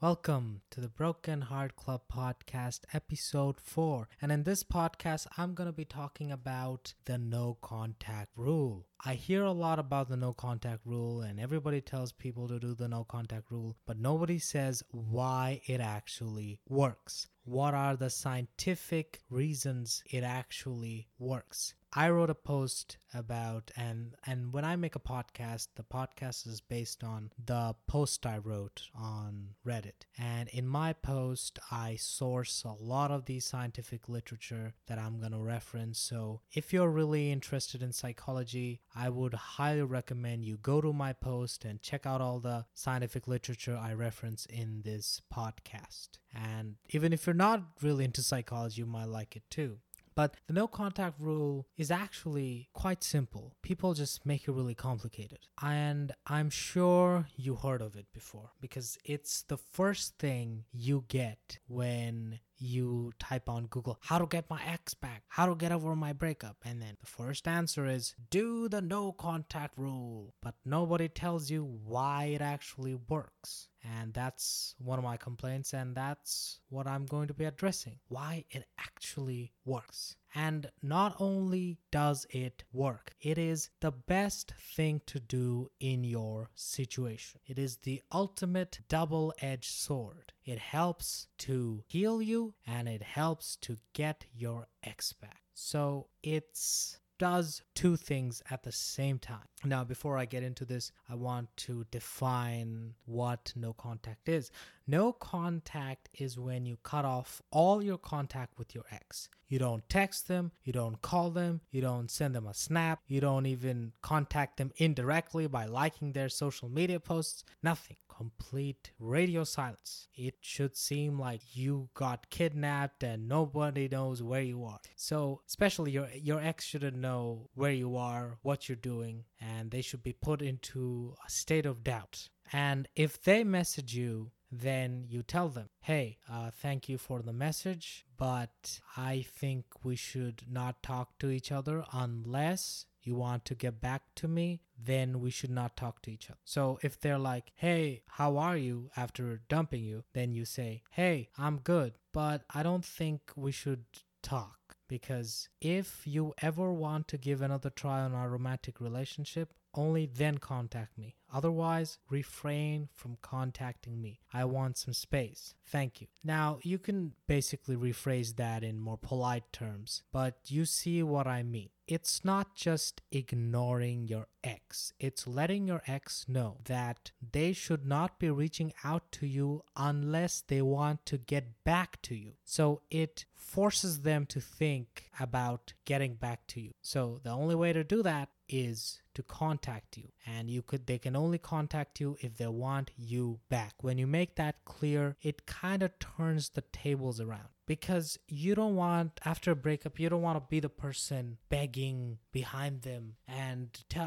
Welcome to the Broken Heart Club podcast, episode 4. And in this podcast, I'm going to be talking about the no contact rule. I hear a lot about the no contact rule, and everybody tells people to do the no contact rule, but nobody says why it actually works. What are the scientific reasons it actually works? I wrote a post about and and when I make a podcast, the podcast is based on the post I wrote on Reddit. And in my post, I source a lot of the scientific literature that I'm going to reference. So, if you're really interested in psychology, I would highly recommend you go to my post and check out all the scientific literature I reference in this podcast. And even if you're not really into psychology, you might like it too. But the no contact rule is actually quite simple. People just make it really complicated. And I'm sure you heard of it before because it's the first thing you get when you type on Google how to get my ex back, how to get over my breakup, and then the first answer is do the no contact rule. But nobody tells you why it actually works. And that's one of my complaints, and that's what I'm going to be addressing why it actually works. And not only does it work, it is the best thing to do in your situation. It is the ultimate double edged sword. It helps to heal you and it helps to get your ex back. So it's does two things at the same time. Now, before I get into this, I want to define what no contact is. No contact is when you cut off all your contact with your ex. You don't text them, you don't call them, you don't send them a snap, you don't even contact them indirectly by liking their social media posts, nothing complete radio silence. It should seem like you got kidnapped and nobody knows where you are. So, especially your your ex shouldn't know where you are, what you're doing, and they should be put into a state of doubt. And if they message you then you tell them, hey, uh, thank you for the message, but I think we should not talk to each other unless you want to get back to me, then we should not talk to each other. So if they're like, hey, how are you after dumping you? Then you say, hey, I'm good, but I don't think we should talk. Because if you ever want to give another try on our romantic relationship, only then contact me. Otherwise, refrain from contacting me. I want some space. Thank you. Now, you can basically rephrase that in more polite terms, but you see what I mean. It's not just ignoring your ex, it's letting your ex know that they should not be reaching out to you unless they want to get back to you. So it forces them to think about getting back to you. So the only way to do that is to contact you and you could they can only contact you if they want you back. When you make that clear it kind of turns the tables around because you don't want after a breakup you don't want to be the person begging behind them and t-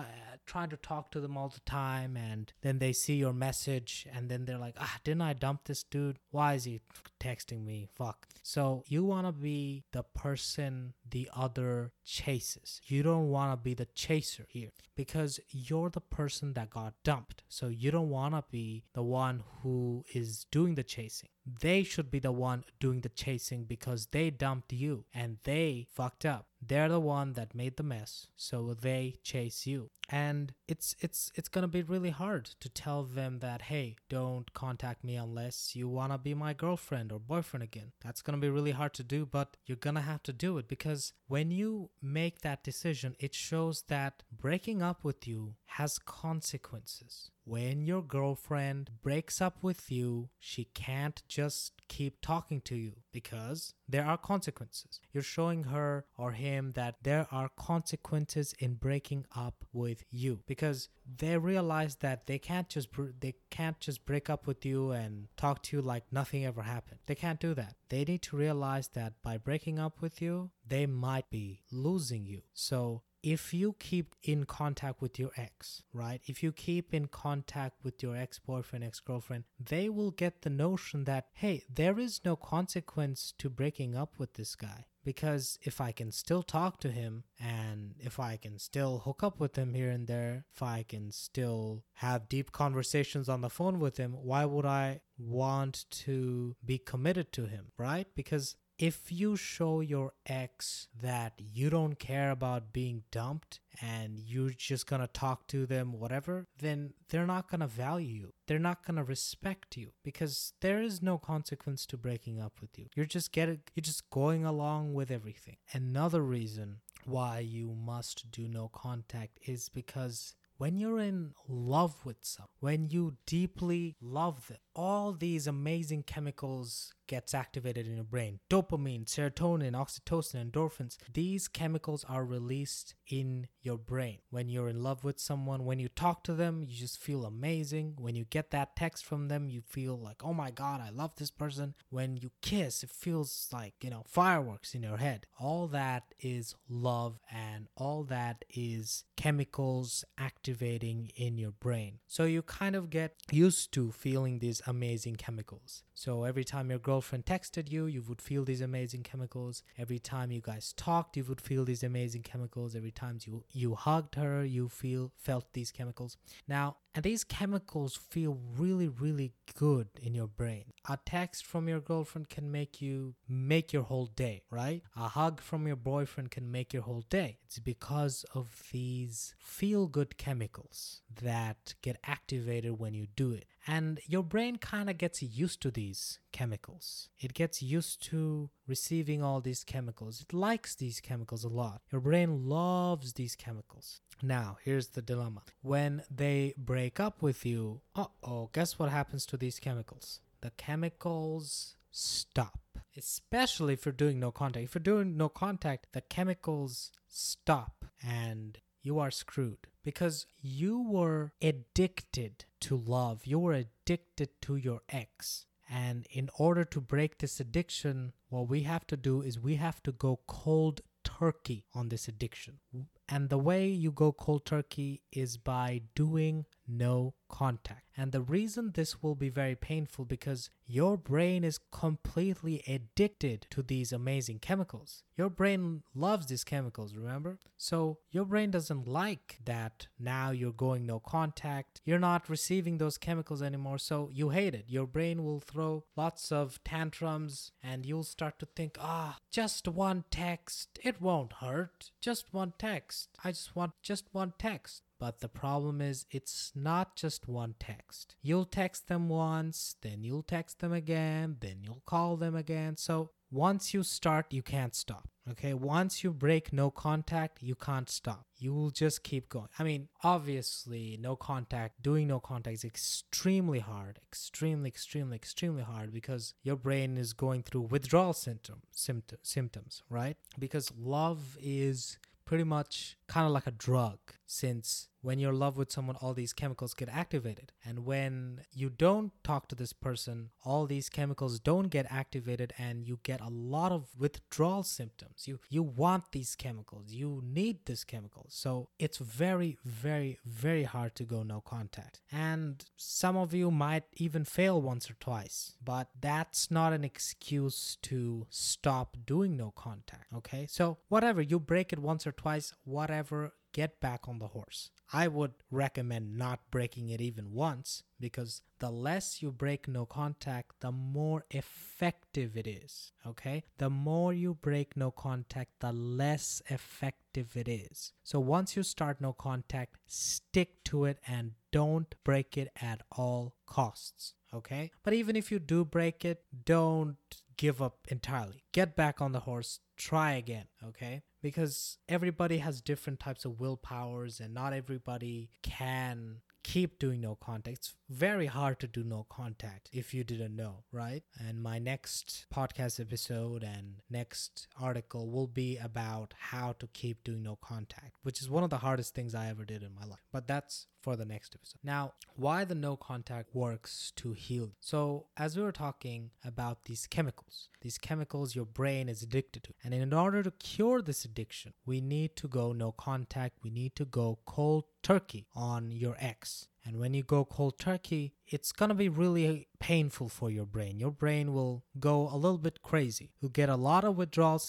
trying to talk to them all the time and then they see your message and then they're like ah didn't i dump this dude? Why is he texting me? Fuck so you want to be the person the other chases. You don't want to be the chaser here because you're the person that got dumped. So you don't want to be the one who is doing the chasing. They should be the one doing the chasing because they dumped you and they fucked up. They're the one that made the mess so they chase you. And it's it's it's going to be really hard to tell them that hey don't contact me unless you want to be my girlfriend or boyfriend again. That's going to be really hard to do but you're going to have to do it because when you make that decision it shows that breaking up with you has consequences when your girlfriend breaks up with you, she can't just keep talking to you because there are consequences. You're showing her or him that there are consequences in breaking up with you because they realize that they can't just they can't just break up with you and talk to you like nothing ever happened. They can't do that. They need to realize that by breaking up with you, they might be losing you. So if you keep in contact with your ex, right? If you keep in contact with your ex boyfriend, ex girlfriend, they will get the notion that, hey, there is no consequence to breaking up with this guy because if I can still talk to him and if I can still hook up with him here and there, if I can still have deep conversations on the phone with him, why would I want to be committed to him, right? Because if you show your ex that you don't care about being dumped and you're just gonna talk to them, whatever, then they're not gonna value you. They're not gonna respect you because there is no consequence to breaking up with you. You're just getting, you're just going along with everything. Another reason why you must do no contact is because when you're in love with someone, when you deeply love them, all these amazing chemicals gets activated in your brain. Dopamine, serotonin, oxytocin, endorphins. These chemicals are released in your brain. When you're in love with someone, when you talk to them, you just feel amazing. When you get that text from them, you feel like, "Oh my god, I love this person." When you kiss, it feels like, you know, fireworks in your head. All that is love and all that is chemicals activating in your brain. So you kind of get used to feeling these amazing chemicals. So every time your girlfriend texted you, you would feel these amazing chemicals. Every time you guys talked, you would feel these amazing chemicals. Every time you you hugged her, you feel felt these chemicals. Now, and these chemicals feel really really good in your brain. A text from your girlfriend can make you make your whole day, right? A hug from your boyfriend can make your whole day. It's because of these feel good chemicals that get activated when you do it. And your brain kind of gets used to these chemicals. It gets used to receiving all these chemicals. It likes these chemicals a lot. Your brain loves these chemicals. Now, here's the dilemma. When they break up with you, uh oh, guess what happens to these chemicals? The chemicals stop. Especially if you're doing no contact. If you're doing no contact, the chemicals stop and you are screwed because you were addicted to love. You were addicted to your ex. And in order to break this addiction, what we have to do is we have to go cold turkey on this addiction. And the way you go cold turkey is by doing no contact. And the reason this will be very painful because your brain is completely addicted to these amazing chemicals. Your brain loves these chemicals, remember? So your brain doesn't like that now you're going no contact. You're not receiving those chemicals anymore, so you hate it. Your brain will throw lots of tantrums and you'll start to think, ah, just one text. It won't hurt. Just one text. I just want just one text. But the problem is, it's not just one text. You'll text them once, then you'll text them again, then you'll call them again. So once you start, you can't stop. Okay, once you break no contact, you can't stop. You will just keep going. I mean, obviously, no contact, doing no contact is extremely hard, extremely, extremely, extremely hard because your brain is going through withdrawal symptom, symptom, symptoms, right? Because love is pretty much kind of like a drug since when you're in love with someone all these chemicals get activated. And when you don't talk to this person all these chemicals don't get activated and you get a lot of withdrawal symptoms. You you want these chemicals. You need this chemical. So it's very very very hard to go no contact. And some of you might even fail once or twice but that's not an excuse to stop doing no contact okay? So whatever you break it once or twice whatever get back on the horse. I would recommend not breaking it even once because the less you break no contact, the more effective it is. Okay? The more you break no contact, the less effective it is. So once you start no contact, stick to it and don't break it at all costs. Okay? But even if you do break it, don't give up entirely. Get back on the horse, try again. Okay? Because everybody has different types of willpowers and not everybody can keep doing no contact. It's very hard to do no contact if you didn't know, right? And my next podcast episode and next article will be about how to keep doing no contact, which is one of the hardest things I ever did in my life. But that's for the next episode. Now, why the no contact works to heal. So, as we were talking about these chemicals, these chemicals your brain is addicted to. And in order to cure this addiction, we need to go no contact. We need to go cold turkey on your ex. And when you go cold turkey, it's gonna be really painful for your brain. Your brain will go a little bit crazy. You'll get a lot of withdrawal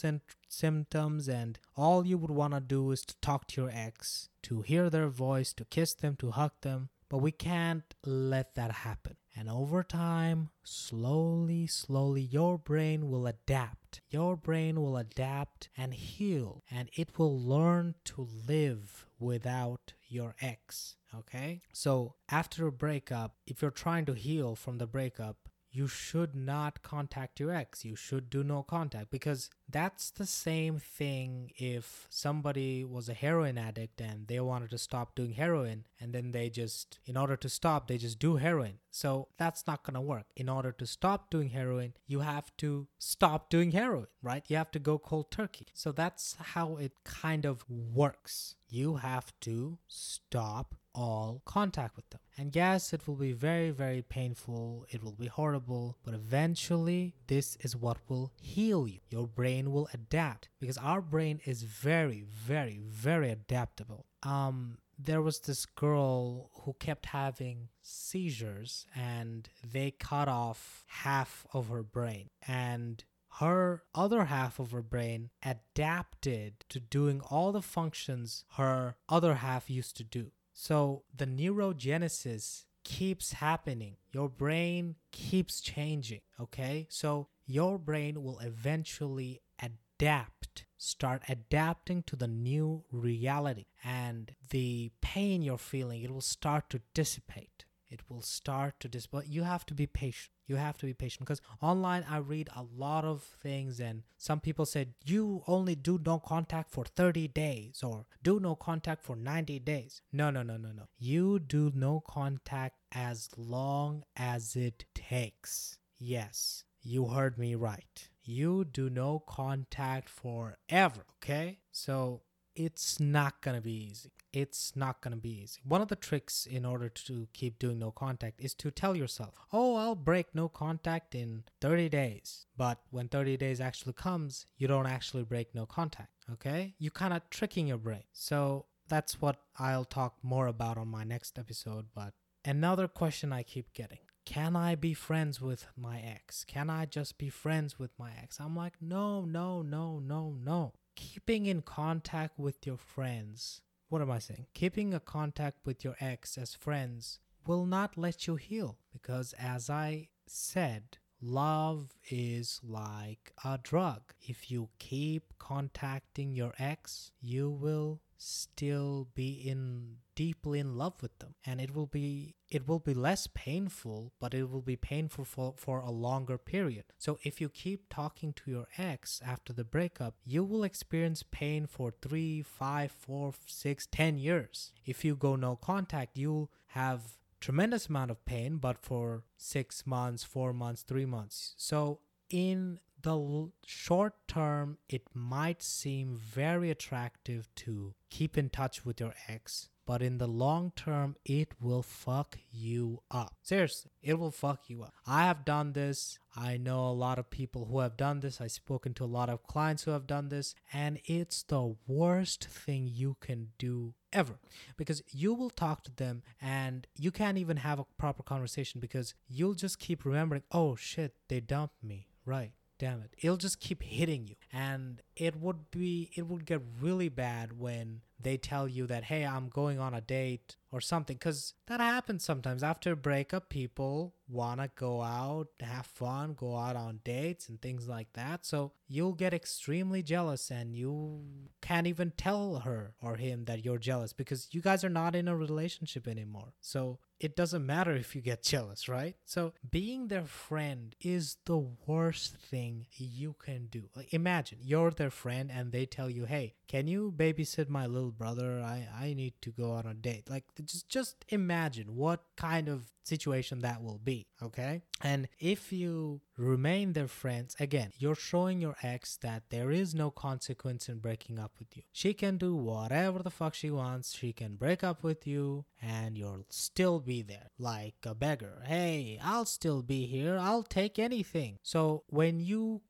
symptoms, and all you would wanna do is to talk to your ex, to hear their voice, to kiss them, to hug them. But we can't let that happen. And over time, slowly, slowly, your brain will adapt. Your brain will adapt and heal, and it will learn to live without your ex. Okay? So, after a breakup, if you're trying to heal from the breakup, you should not contact your ex. You should do no contact because that's the same thing if somebody was a heroin addict and they wanted to stop doing heroin and then they just, in order to stop, they just do heroin. So that's not going to work. In order to stop doing heroin, you have to stop doing heroin, right? You have to go cold turkey. So that's how it kind of works. You have to stop all contact with them. And yes, it will be very, very painful. It will be horrible. But eventually, this is what will heal you. Your brain will adapt because our brain is very, very, very adaptable. Um, there was this girl who kept having seizures and they cut off half of her brain. And her other half of her brain adapted to doing all the functions her other half used to do. So the neurogenesis keeps happening. Your brain keeps changing, okay? So your brain will eventually adapt, start adapting to the new reality. And the pain you're feeling, it will start to dissipate. It will start to dis but you have to be patient. You have to be patient because online I read a lot of things and some people said you only do no contact for 30 days or do no contact for 90 days. No, no, no, no, no. You do no contact as long as it takes. Yes, you heard me right. You do no contact forever, okay? So it's not gonna be easy. It's not gonna be easy. One of the tricks in order to keep doing no contact is to tell yourself, oh, I'll break no contact in 30 days. But when 30 days actually comes, you don't actually break no contact, okay? you're kind of tricking your brain. So that's what I'll talk more about on my next episode. But another question I keep getting can I be friends with my ex? Can I just be friends with my ex? I'm like, no, no, no, no, no keeping in contact with your friends, what am I saying? Keeping a contact with your ex as friends will not let you heal because, as I said, love is like a drug. If you keep contacting your ex, you will still be in deeply in love with them. And it will be it will be less painful but it will be painful for, for a longer period. So if you keep talking to your ex after the breakup you will experience pain for three five four six ten years. If you go no contact you'll have tremendous amount of pain but for six months four months three months. So in the short term, it might seem very attractive to keep in touch with your ex, but in the long term, it will fuck you up. Seriously, it will fuck you up. I have done this. I know a lot of people who have done this. I've spoken to a lot of clients who have done this, and it's the worst thing you can do ever because you will talk to them and you can't even have a proper conversation because you'll just keep remembering, oh shit, they dumped me. Right damn it it'll just keep hitting you and it would be it would get really bad when they tell you that hey i'm going on a date or something because that happens sometimes after a breakup people want to go out have fun go out on dates and things like that so you'll get extremely jealous and you can't even tell her or him that you're jealous because you guys are not in a relationship anymore so it doesn't matter if you get jealous, right? So being their friend is the worst thing you can do. Like imagine you're their friend and they tell you, "Hey, can you babysit my little brother? I I need to go on a date." Like just just imagine what kind of situation that will be, okay? And if you remain their friends, again, you're showing your ex that there is no consequence in breaking up with you. She can do whatever the fuck she wants. She can break up with you and you'll still be there like a beggar. Hey, I'll still be here. I'll take anything. So when you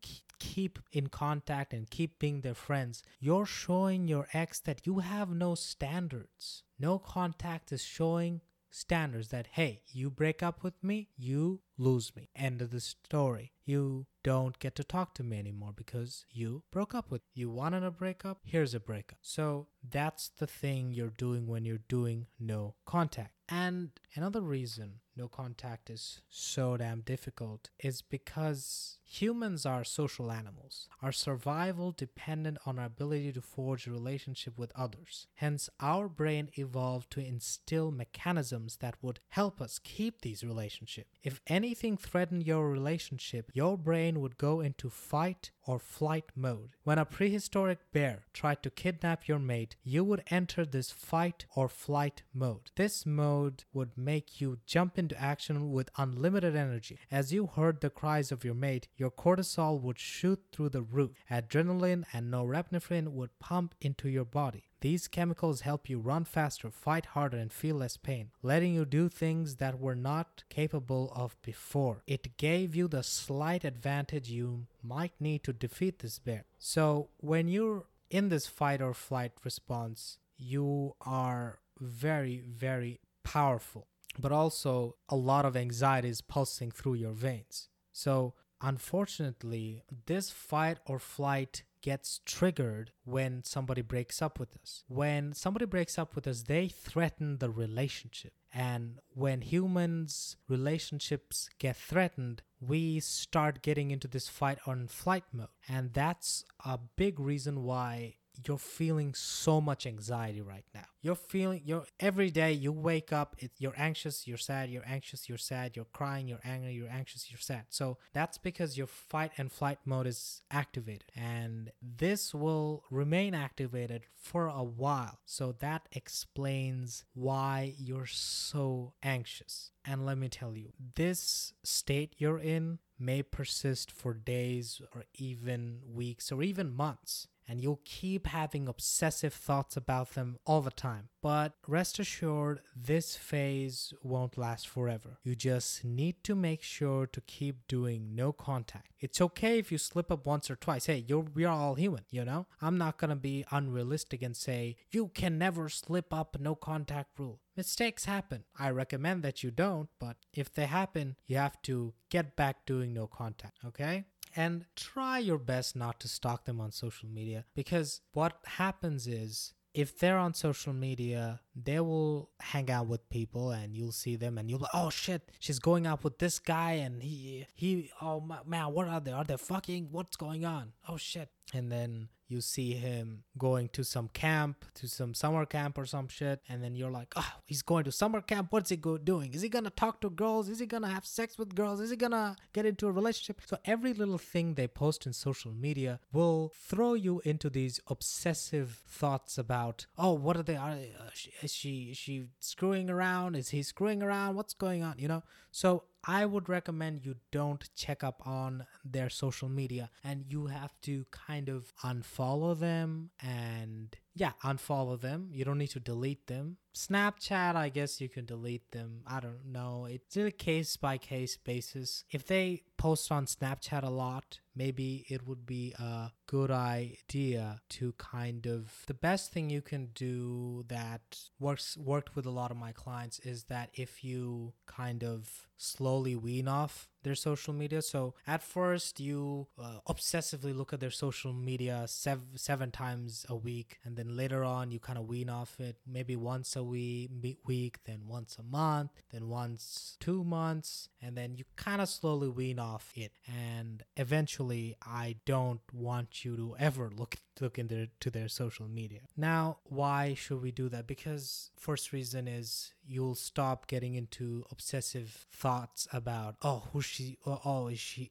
keep in contact and keep being their friends, you're showing your ex that you have no standards. No contact is showing standards that hey you break up with me you lose me. End of the story. You don't get to talk to me anymore because you broke up with you wanted a breakup here's a breakup. So that's the thing you're doing when you're doing no contact. And another reason no contact is so damn difficult is because humans are social animals. Our survival dependent on our ability to forge a relationship with others. Hence, our brain evolved to instill mechanisms that would help us keep these relationships. If anything threatened your relationship, your brain would go into fight or flight mode. When a prehistoric bear tried to kidnap your mate, you would enter this fight or flight mode. This mode would make you jump into action with unlimited energy. As you heard the cries of your mate, your cortisol would shoot through the roof. Adrenaline and norepinephrine would pump into your body. These chemicals help you run faster, fight harder, and feel less pain, letting you do things that were not capable of before. It gave you the slight advantage you might need to defeat this bear. So, when you're in this fight or flight response, you are very, very powerful, but also a lot of anxiety is pulsing through your veins. So, unfortunately, this fight or flight gets triggered when somebody breaks up with us. When somebody breaks up with us, they threaten the relationship. And when humans' relationships get threatened, we start getting into this fight or flight mode. And that's a big reason why you're feeling so much anxiety right now. You're feeling you're every day you wake up, it, you're anxious, you're sad, you're anxious, you're sad, you're crying, you're angry, you're anxious, you're sad. So that's because your fight and flight mode is activated. And this will remain activated for a while. So that explains why you're so anxious. And let me tell you, this state you're in may persist for days or even weeks or even months and you'll keep having obsessive thoughts about them all the time. But rest assured, this phase won't last forever. You just need to make sure to keep doing no contact. It's okay if you slip up once or twice. Hey, you're we are all human, you know? I'm not gonna be unrealistic and say you can never slip up no contact rule. Mistakes happen. I recommend that you don't, but if they happen, you have to get back doing no contact, okay? And try your best not to stalk them on social media because what happens is if they're on social media, they will hang out with people and you'll see them and you'll be oh shit, she's going out with this guy and he, he, oh man, what are they? Are they fucking? What's going on? Oh shit. And then you see him going to some camp, to some summer camp or some shit, and then you're like, oh, he's going to summer camp. What's he go- doing? Is he gonna talk to girls? Is he gonna have sex with girls? Is he gonna get into a relationship? So every little thing they post in social media will throw you into these obsessive thoughts about, oh, what are they? Are, uh, is she is she screwing around? Is he screwing around? What's going on? You know. So I would recommend you don't check up on their social media and you have to kind of unfollow them and yeah, unfollow them. You don't need to delete them. Snapchat, I guess you can delete them. I don't know. It's a case by case basis. If they post on Snapchat a lot, maybe it would be a good idea to kind of the best thing you can do that works worked with a lot of my clients is that if you kind of slowly wean off their social media. So at first you uh, obsessively look at their social media seven seven times a week, and then later on you kind of wean off it, maybe once a week, week, then once a month, then once two months, and then you kind of slowly wean off it. And eventually, I don't want you to ever look look into to their social media. Now, why should we do that? Because first reason is you'll stop getting into obsessive thoughts about oh who's she oh, oh is she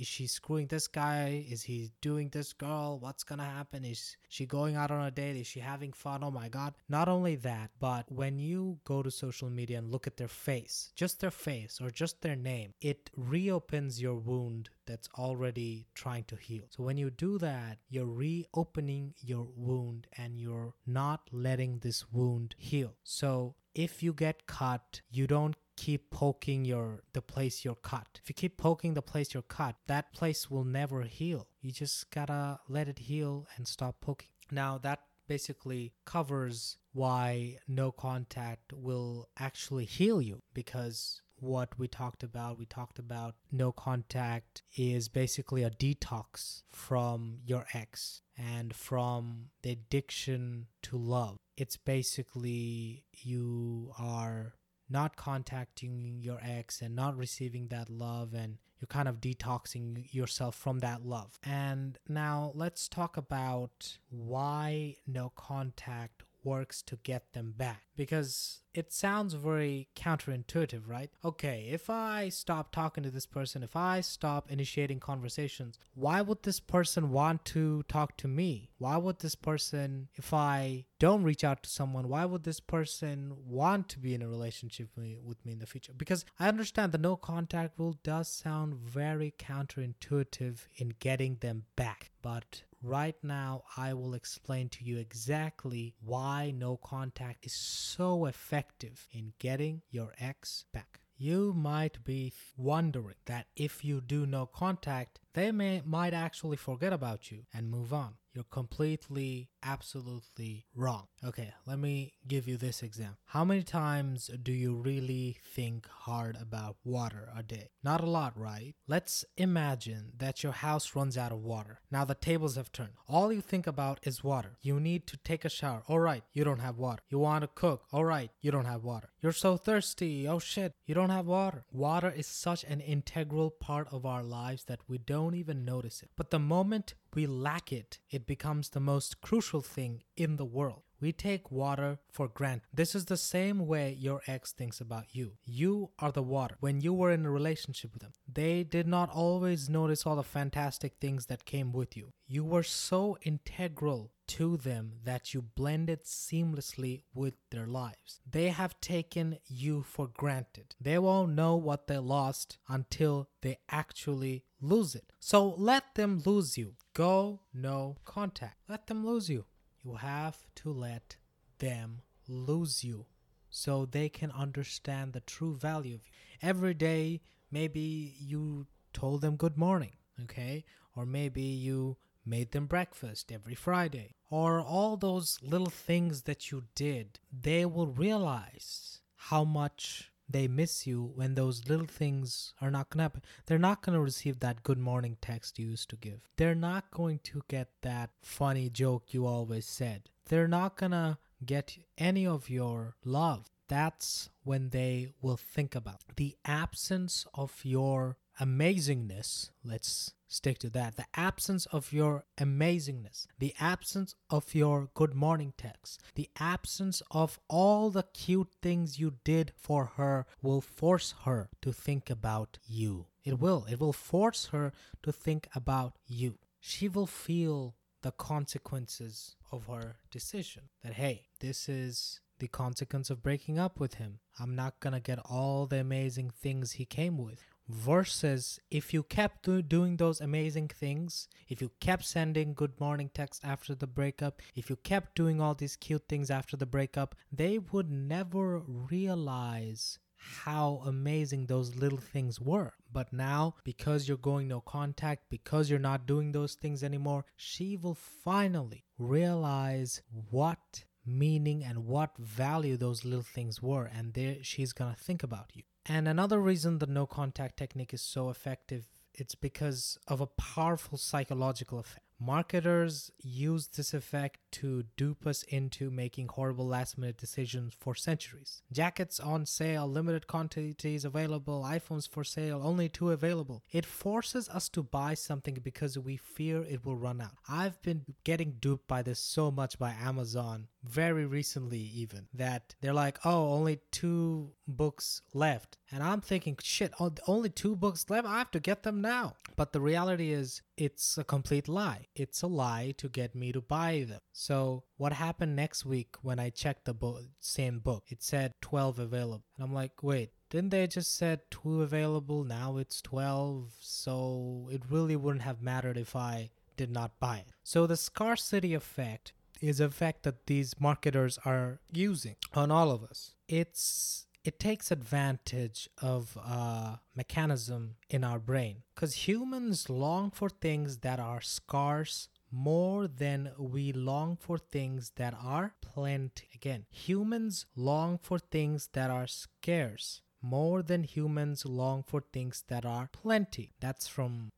is she screwing this guy? Is he doing this girl? What's gonna happen? Is she going out on a date? Is she having fun? Oh my god. Not only that but when you go to social media and look at their face just their face or just their name it reopens your wound that's already trying to heal. So when you do that, you're reopening your wound and you're not letting this wound heal. So if you get cut, you don't keep poking your the place you're cut. If you keep poking the place you're cut, that place will never heal. You just gotta let it heal and stop poking. Now that basically covers why no contact will actually heal you because what we talked about. We talked about no contact is basically a detox from your ex and from the addiction to love. It's basically you are not contacting your ex and not receiving that love and you're kind of detoxing yourself from that love. And now let's talk about why no contact works to get them back because it sounds very counterintuitive, right? Okay, if I stop talking to this person, if I stop initiating conversations, why would this person want to talk to me? Why would this person, if I don't reach out to someone, why would this person want to be in a relationship with me in the future? Because I understand the no contact rule does sound very counterintuitive in getting them back, but Right now, I will explain to you exactly why no contact is so effective in getting your ex back. You might be wondering that if you do no contact, they may might actually forget about you and move on. You're completely, absolutely wrong. Okay, let me give you this example. How many times do you really think hard about water a day? Not a lot, right? Let's imagine that your house runs out of water. Now the tables have turned. All you think about is water. You need to take a shower. All right, you don't have water. You want to cook. All right, you don't have water. You're so thirsty. Oh shit, you don't have water. Water is such an integral part of our lives that we don't even notice it. But the moment we lack it, it becomes the most crucial thing in the world. We take water for granted. This is the same way your ex thinks about you. You are the water. When you were in a relationship with them, they did not always notice all the fantastic things that came with you. You were so integral to them that you blended seamlessly with their lives. They have taken you for granted. They won't know what they lost until they actually lose it. So let them lose you. Go no contact. Let them lose you. You have to let them lose you so they can understand the true value of you. Every day, maybe you told them good morning, okay? Or maybe you made them breakfast every Friday. Or all those little things that you did. They will realize how much they miss you when those little things are not gonna happen. They're not gonna receive that good morning text you used to give. They're not going to get that funny joke you always said. They're not gonna get any of your love. That's when they will think about the absence of your amazingness. Let's stick to that. The absence of your amazingness, the absence of your good morning text, the absence of all the cute things you did for her will force her to think about you. It will. It will force her to think about you. She will feel the consequences of her decision. That, hey, this is the consequence of breaking up with him. I'm not gonna get all the amazing things he came with versus if you kept do- doing those amazing things if you kept sending good morning text after the breakup if you kept doing all these cute things after the breakup they would never realize how amazing those little things were. But now, because you're going no contact, because you're not doing those things anymore, she will finally realize what meaning and what value those little things were. And there she's gonna think about you. And another reason the no contact technique is so effective it's because of a powerful psychological effect. Marketers use this effect to dupe us into making horrible last minute decisions for centuries. Jackets on sale, limited quantities available, iPhones for sale, only two available. It forces us to buy something because we fear it will run out. I've been getting duped by this so much by Amazon very recently, even that they're like, oh, only two books left. And I'm thinking, shit, only two books left? I have to get them now. But the reality is, it's a complete lie. It's a lie to get me to buy them. So, what happened next week when I checked the bo- same book? It said 12 available. And I'm like, wait, didn't they just said two available? Now it's 12. So, it really wouldn't have mattered if I did not buy it. So, the scarcity effect is a fact that these marketers are using on all of us. It's it takes advantage of a mechanism in our brain because humans long for things that are scarce more than we long for things that are plenty. Again, humans long for things that are scarce more than humans long for things that are plenty. That's from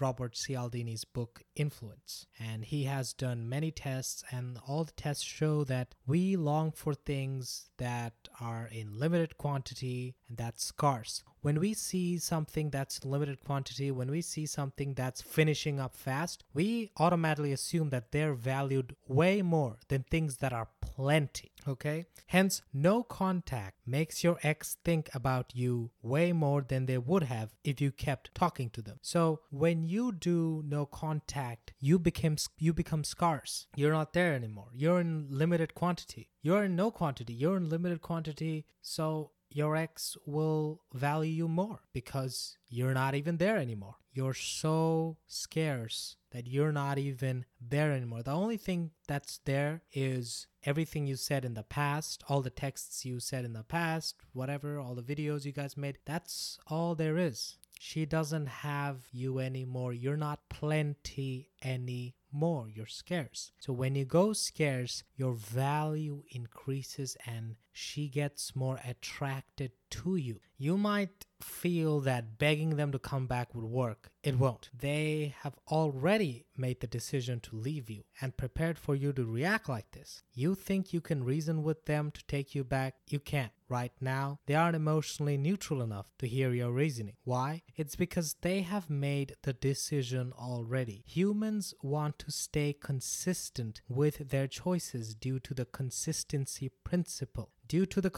Robert Cialdini's book Influence. And he has done many tests, and all the tests show that we long for things that are in limited quantity and that's scarce. When we see something that's limited quantity, when we see something that's finishing up fast, we automatically assume that they're valued way more than things that are plenty. Okay? Hence, no contact makes your ex think about you way more than they would have if you kept talking to them. So, when you do no contact, you become you become scarce. You're not there anymore. You're in limited quantity. You're in no quantity. You're in limited quantity. So, your ex will value you more because you're not even there anymore. You're so scarce that you're not even there anymore. The only thing that's there is everything you said in the past, all the texts you said in the past, whatever, all the videos you guys made. That's all there is. She doesn't have you anymore. You're not plenty anymore. You're scarce. So when you go scarce, your value increases and she gets more attracted to you. You might feel that begging them to come back would work. It won't. They have already made the decision to leave you and prepared for you to react like this. You think you can reason with them to take you back? You can't. Right now, they aren't emotionally neutral enough to hear your reasoning. Why? It's because they have made the decision already. Humans want to stay consistent with their choices due to the consistency principle due to the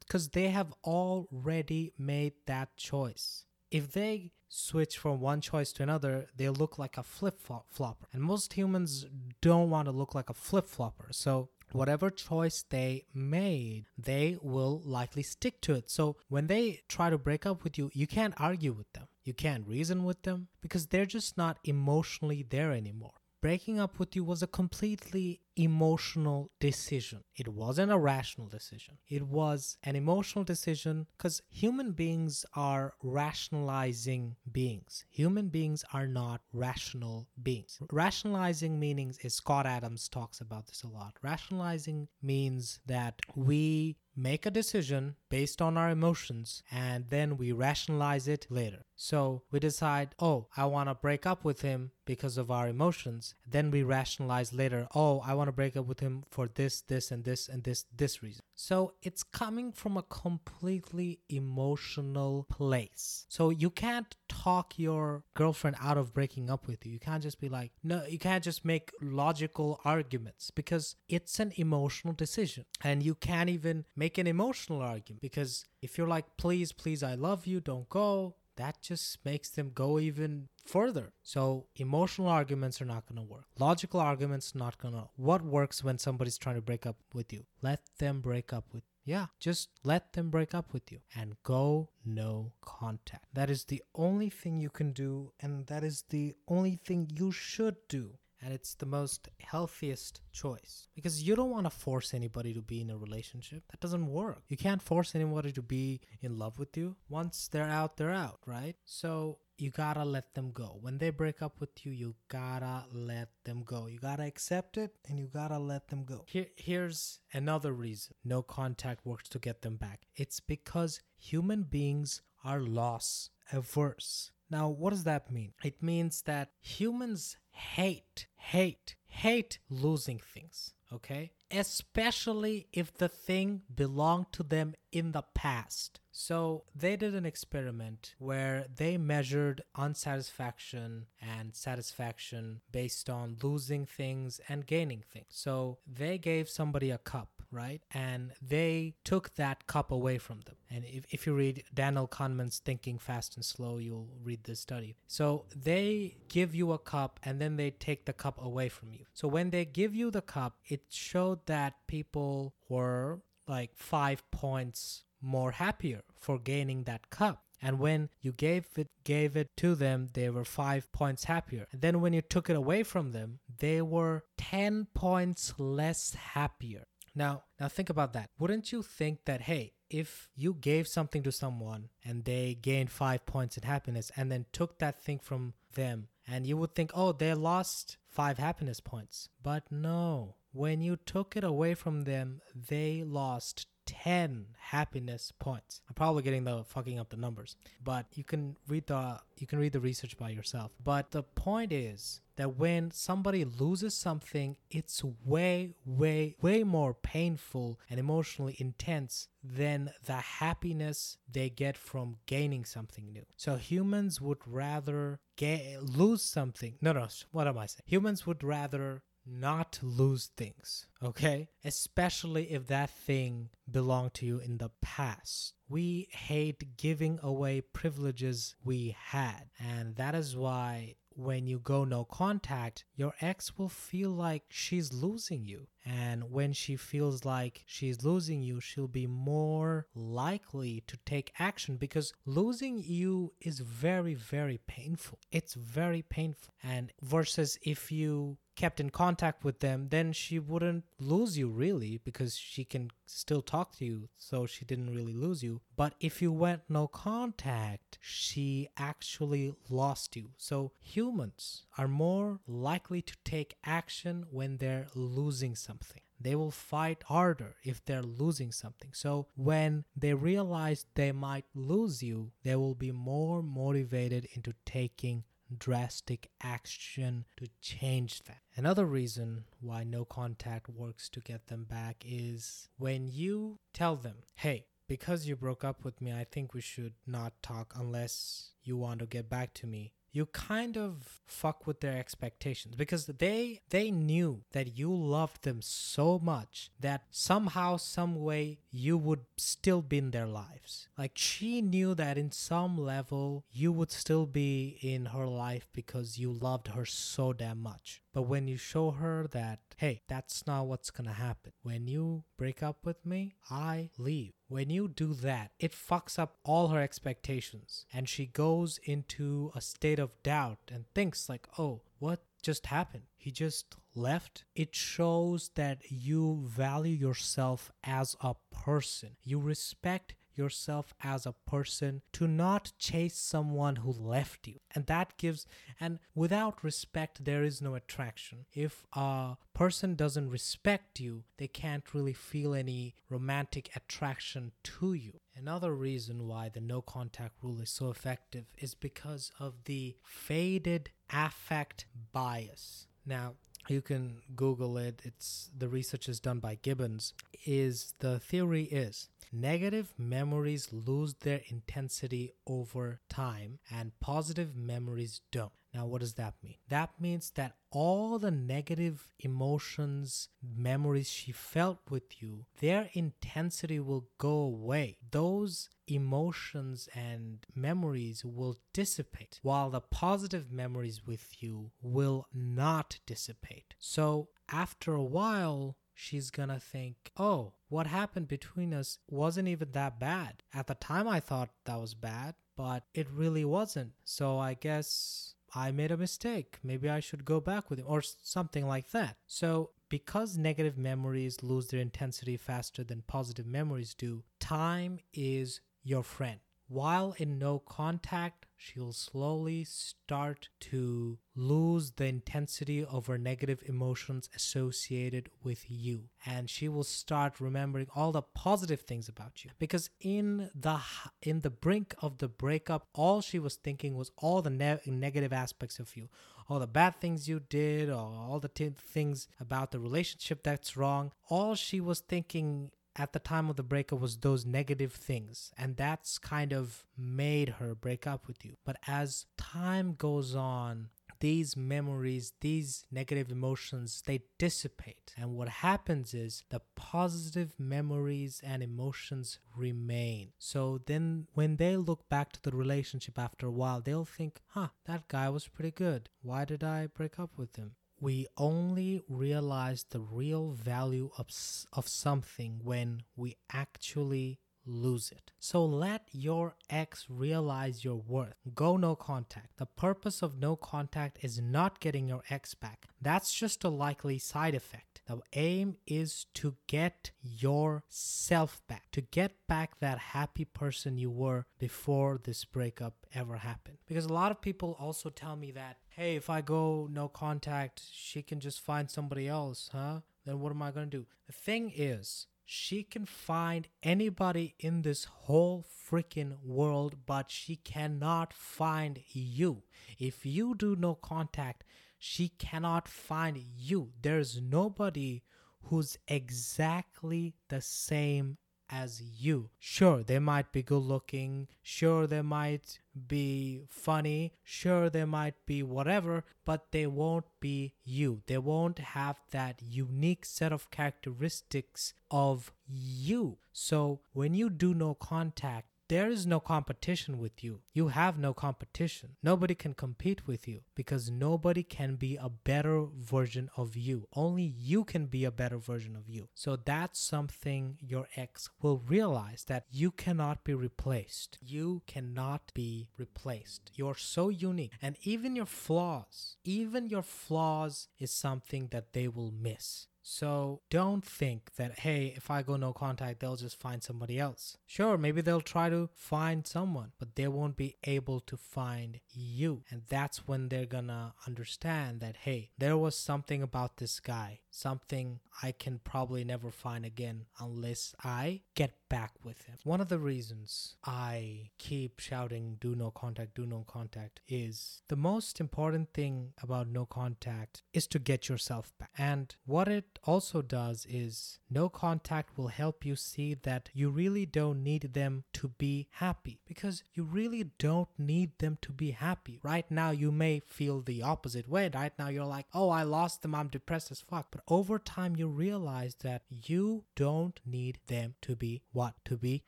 because they have already made that choice. If they switch from one choice to another, they look like a flip flopper. And most humans don't want to look like a flip flopper. So whatever choice they made, they will likely stick to it. So when they try to break up with you, you can't argue with them. You can't reason with them because they're just not emotionally there anymore breaking up with you was a completely emotional decision. It wasn't a rational decision. It was an emotional decision because human beings are rationalizing beings. Human beings are not rational beings. Rationalizing meanings is Scott Adams talks about this a lot. Rationalizing means that we make a decision based on our emotions and then we rationalize it later. So we decide, oh, I want to break up with him because of our emotions. Then we rationalize later, oh, I want to break up with him for this, this, and this, and this, this reason. So it's coming from a completely emotional place. So you can't talk your girlfriend out of breaking up with you. You can't just be like, no, you can't just make logical arguments because it's an emotional decision. And you can't even make an emotional argument because if you're like, please, please, I love you, don't go, that just makes them go even further. So emotional arguments are not going to work. Logical arguments not going to. What works when somebody's trying to break up with you? Let them break up with yeah, just let them break up with you and go no contact. That is the only thing you can do, and that is the only thing you should do and it's the most healthiest choice because you don't want to force anybody to be in a relationship that doesn't work you can't force anybody to be in love with you once they're out they're out right so you gotta let them go when they break up with you you gotta let them go you gotta accept it and you gotta let them go Here, here's another reason no contact works to get them back it's because human beings are loss averse now, what does that mean? It means that humans hate, hate, hate losing things. Okay? Especially if the thing belonged to them in the past. So they did an experiment where they measured unsatisfaction and satisfaction based on losing things and gaining things. So they gave somebody a cup right? And they took that cup away from them. And if, if you read Daniel Kahneman's Thinking Fast and Slow, you'll read this study. So they give you a cup and then they take the cup away from you. So when they give you the cup, it showed that people were like five points more happier for gaining that cup. And when you gave it gave it to them, they were 5 points happier. And then when you took it away from them, they were 10 points less happier. Now, now think about that. Wouldn't you think that hey, if you gave something to someone and they gained 5 points in happiness and then took that thing from them and you would think, "Oh, they lost 5 happiness points." But no. When you took it away from them, they lost 10 happiness points. I'm probably getting the fucking up the numbers, but you can read the you can read the research by yourself. But the point is that when somebody loses something, it's way way way more painful and emotionally intense than the happiness they get from gaining something new. So humans would rather get lose something. No, no, what am I saying? Humans would rather not lose things, okay? Especially if that thing belonged to you in the past. We hate giving away privileges we had, and that is why when you go no contact, your ex will feel like she's losing you. And when she feels like she's losing you, she'll be more likely to take action because losing you is very, very painful. It's very painful. And versus if you kept in contact with them, then she wouldn't lose you really because she can still talk to you. So she didn't really lose you. But if you went no contact, she actually lost you. So humans are more likely to take action when they're losing something they will fight harder if they're losing something. So when they realize they might lose you, they will be more motivated into taking drastic action to change that. Another reason why no contact works to get them back is when you tell them, hey, because you broke up with me, I think we should not talk unless you want to get back to me you kind of fuck with their expectations because they they knew that you loved them so much that somehow some way you would still be in their lives. Like she knew that in some level you would still be in her life because you loved her so damn much but when you show her that hey that's not what's gonna happen when you break up with me i leave when you do that, it fucks up all her expectations. And she goes into a state of doubt and thinks, like, oh, what just happened? He just left. It shows that you value yourself as a person. You respect yourself as a person to not chase someone who left you. And that gives, and without respect, there is no attraction. If a person doesn't respect you, they can't really feel any romantic attraction to you. Another reason why the no contact rule is so effective is because of the faded affect bias. Now, you can google it it's the research is done by gibbons is the theory is Negative memories lose their intensity over time, and positive memories don't. Now, what does that mean? That means that all the negative emotions, memories she felt with you, their intensity will go away. Those emotions and memories will dissipate, while the positive memories with you will not dissipate. So, after a while, she's gonna think, oh, what happened between us wasn't even that bad. At the time, I thought that was bad, but it really wasn't. So I guess I made a mistake. Maybe I should go back with him or something like that. So, because negative memories lose their intensity faster than positive memories do, time is your friend. while in no contact, she'll slowly start to lose the intensity of her negative emotions associated with you. And she will start remembering all the positive things about you. Because in the in the brink of the breakup all she was thinking was all the ne- negative aspects of you. All the bad things you did all the t- things about the relationship that's wrong. All she was thinking at the time of the breakup was those negative things and that's kind of made her break up with you but as time goes on these memories, these negative emotions, they dissipate. And what happens is the positive memories and emotions remain. So then when they look back to the relationship after a while, they'll think, huh, that guy was pretty good. Why did I break up with him? We only realize the real value of, of something when we actually lose it. So let your ex realize your worth. Go no contact. The purpose of no contact is not getting your ex back. That's just a likely side effect. The aim is to get yourself back, to get back that happy person you were before this breakup ever happened. Because a lot of people also tell me that, hey, if I go no contact, she can just find somebody else, huh? Then what am I going to do? The thing is, she can find anybody in this whole freaking world, but she cannot find you. If you do no contact, she cannot find you. There's nobody who's exactly the same as you. Sure, they might be good looking, sure, they might be funny, sure, they might be whatever, but they won't be you. They won't have that unique set of characteristics of you. So when you do no contact, there is no competition with you. You have no competition. Nobody can compete with you because nobody can be a better version of you. Only you can be a better version of you. So that's something your ex will realize that you cannot be replaced. You cannot be replaced. You're so unique. And even your flaws, even your flaws is something that they will miss. So don't think that, hey, if I go no contact, they'll just find somebody else. Sure, maybe they'll try to find someone, but they won't be able to find you. And that's when they're gonna understand that, hey, there was something about this guy, something I can probably never find again unless I get back with him. One of the reasons I keep shouting, do no contact, do no contact, is the most important thing about no contact is to get yourself back. And what it also does is no contact will help you see that you really don't need them to be happy because you really don't need them to be happy. Right now, you may feel the opposite way. Right now, you're like, oh, I lost them, I'm depressed as fuck. But over time, you realize that you don't need them to be what? To be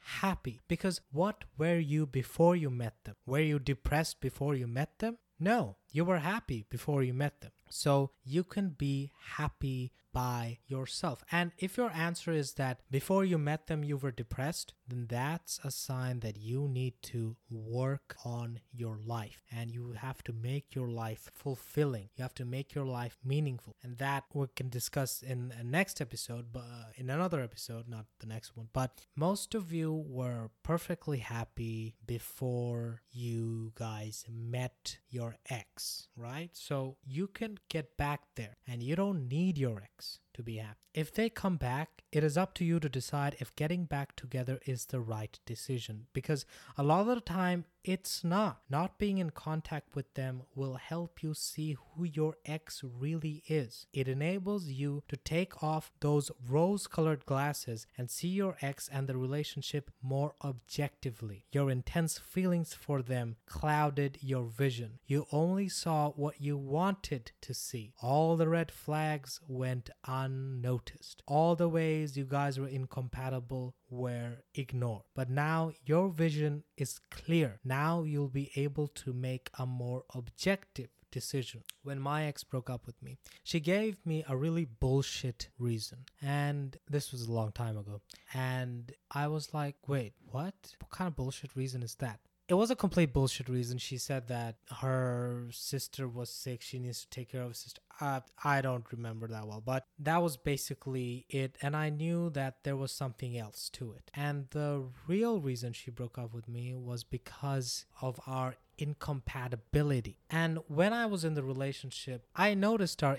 happy. Because what were you before you met them? Were you depressed before you met them? No, you were happy before you met them. So you can be happy by yourself. And if your answer is that before you met them you were depressed, then that's a sign that you need to work on your life and you have to make your life fulfilling. You have to make your life meaningful. And that we can discuss in a next episode, but uh, in another episode, not the next one. But most of you were perfectly happy before you guys met your ex, right? So you can get back there and you don't need your ex Yes to be happy. If they come back, it is up to you to decide if getting back together is the right decision because a lot of the time it's not. Not being in contact with them will help you see who your ex really is. It enables you to take off those rose colored glasses and see your ex and the relationship more objectively. Your intense feelings for them clouded your vision. You only saw what you wanted to see. All the red flags went unnoticed. All the ways you guys were incompatible were ignored. But now your vision is clear. Now you'll be able to make a more objective decision. When my ex broke up with me, she gave me a really bullshit reason. And this was a long time ago. And I was like, wait, what? What kind of bullshit reason is that? it was a complete bullshit reason. She said that her sister was sick. She needs to take care of her sister. Uh, I don't remember that well, but that was basically it. And I knew that there was something else to it. And the real reason she broke up with me was because of our incompatibility. And when I was in the relationship, I noticed our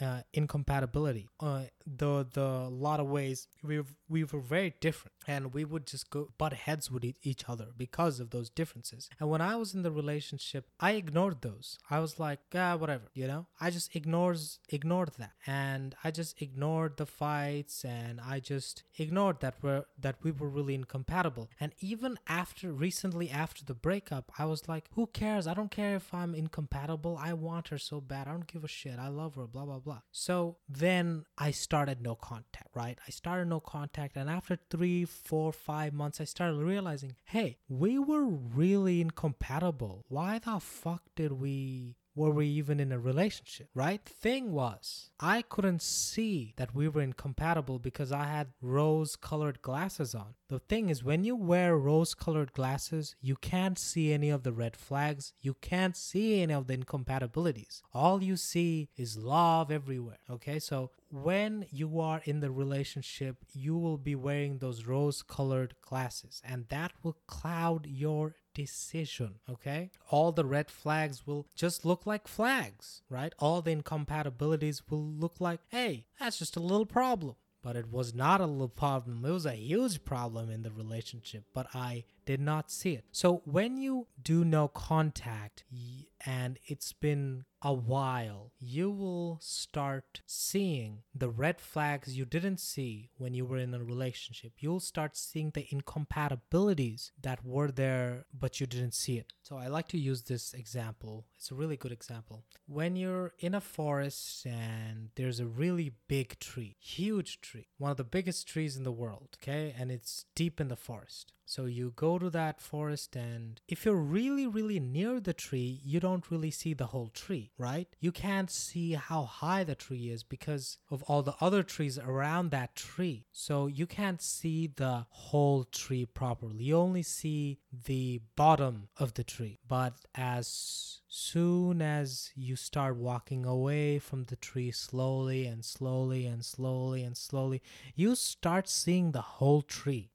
uh, incompatibility. Uh, the the lot of ways we we were very different, and we would just go butt heads with each other because of those differences. And when I was in the relationship, I ignored those. I was like, ah, whatever, you know. I just ignores ignored that, and I just ignored the fights, and I just ignored that we're that we were really incompatible. And even after recently after the breakup, I was like, who cares? I don't care if I'm incompatible. I want her so bad. I don't give a shit. I love her. Blah blah blah. So then I started no contact. Right? I started no contact, and after three, four, five months, I started realizing, hey, we were really incompatible. Why the fuck did we were we even in a relationship, right? Thing was, I couldn't see that we were incompatible because I had rose colored glasses on. The thing is, when you wear rose colored glasses, you can't see any of the red flags, you can't see any of the incompatibilities. All you see is love everywhere, okay? So when you are in the relationship, you will be wearing those rose colored glasses, and that will cloud your decision, okay? All the red flags will just look like flags, right? All the incompatibilities will look like, hey, that's just a little problem. But it was not a little problem, it was a huge problem in the relationship, but I did not see it. So when you do no contact and it's been a while, you will start seeing the red flags you didn't see when you were in a relationship. You'll start seeing the incompatibilities that were there, but you didn't see it. So I like to use this example. It's a really good example. When you're in a forest and there's a really big tree, huge tree, one of the biggest trees in the world, okay, and it's deep in the forest. So you go to that forest, and if you're really, really near the tree, you don't really see the whole tree, right? You can't see how high the tree is because of all the other trees around that tree. So you can't see the whole tree properly. You only see the bottom of the tree. But as soon as you start walking away from the tree slowly and slowly and slowly and slowly, you start seeing the whole tree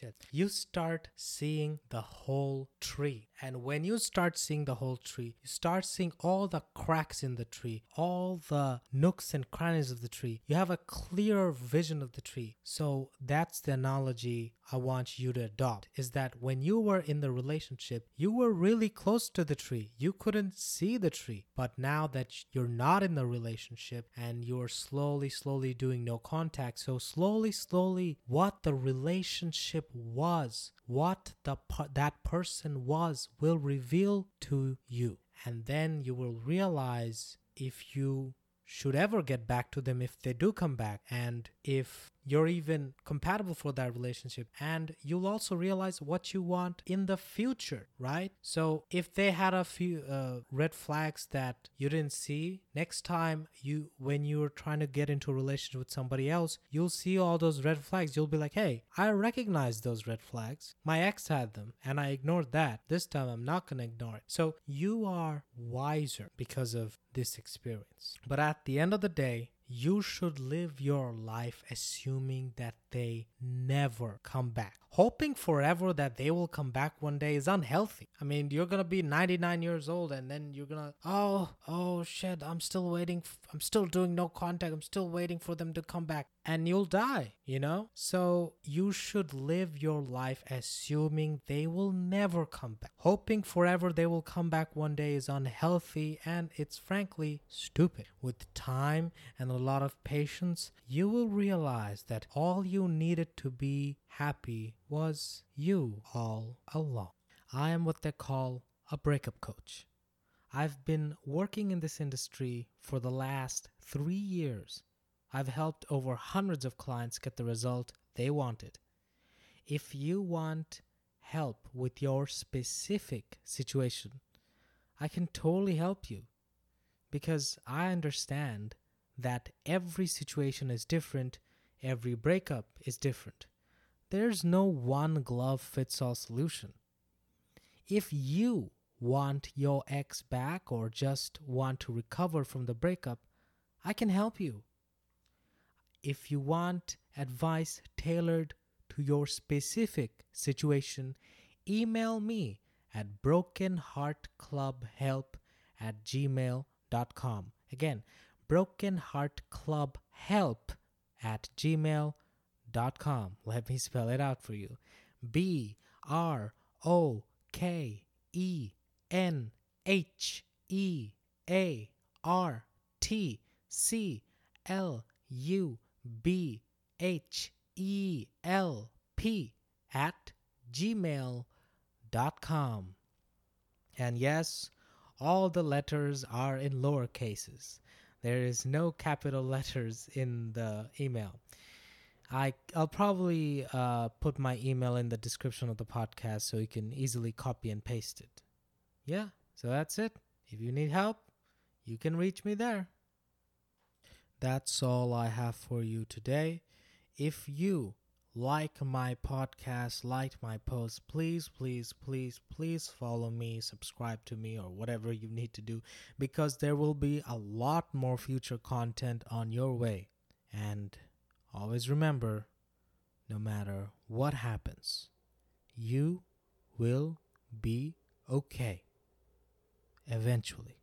shit. You start seeing the whole tree. And when you start seeing the whole tree, you start seeing all the cracks in the tree, all the nooks and crannies of the tree. You have a clear vision of the tree. So that's the analogy I want you to adopt is that when you were in the relationship, you were really close to the tree. You couldn't see the tree. But now that you're not in the relationship and you're slowly, slowly doing no contact, so slowly, slowly, what the relationship was, what the that person was will reveal to you. And then you will realize if you should ever get back to them if they do come back and if you're even compatible for that relationship and you'll also realize what you want in the future right? So if they had a few uh, red flags that you didn't see next time you when you're trying to get into a relationship with somebody else you'll see all those red flags. You'll be like hey i recognize those red flags. My ex had them and i ignored that. This time i'm not going to ignore it. So you are wiser because of this experience. But at the end of the day you should live your life assuming that they never come back. Hoping forever that they will come back one day is unhealthy. I mean, you're gonna be 99 years old and then you're gonna, oh, oh shit, I'm still waiting, f- I'm still doing no contact, I'm still waiting for them to come back, and you'll die, you know? So you should live your life assuming they will never come back. Hoping forever they will come back one day is unhealthy and it's frankly stupid. With time and a lot of patience, you will realize that all you needed to be happy was you all along. I am what they call a breakup coach. I've been working in this industry for the last three years. I've helped over hundreds of clients get the result they wanted. If you want help with your specific situation, I can totally help you because I understand that every situation is different, every breakup is different. There's no one glove fits all solution. if you want your ex back or just want to recover from the breakup, I can help you. If you want advice tailored to your specific situation, email me at brokenheartclubhelp at gmail.com. Again, brokenheartclubhelp at gmail.com. Let me spell it out for you. B R O K E N H E A R T C L U B H E L P at gmail.com. And yes, all the letters are in lower cases. There is no capital letters in the email. I I'll probably uh, put my email in the description of the podcast so you can easily copy and paste it. Yeah, so that's it. If you need help, you can reach me there. That's all I have for you today. If you like my podcast, like my posts, please, please, please, please follow me, subscribe to me, or whatever you need to do because there will be a lot more future content on your way. And always remember no matter what happens, you will be okay eventually.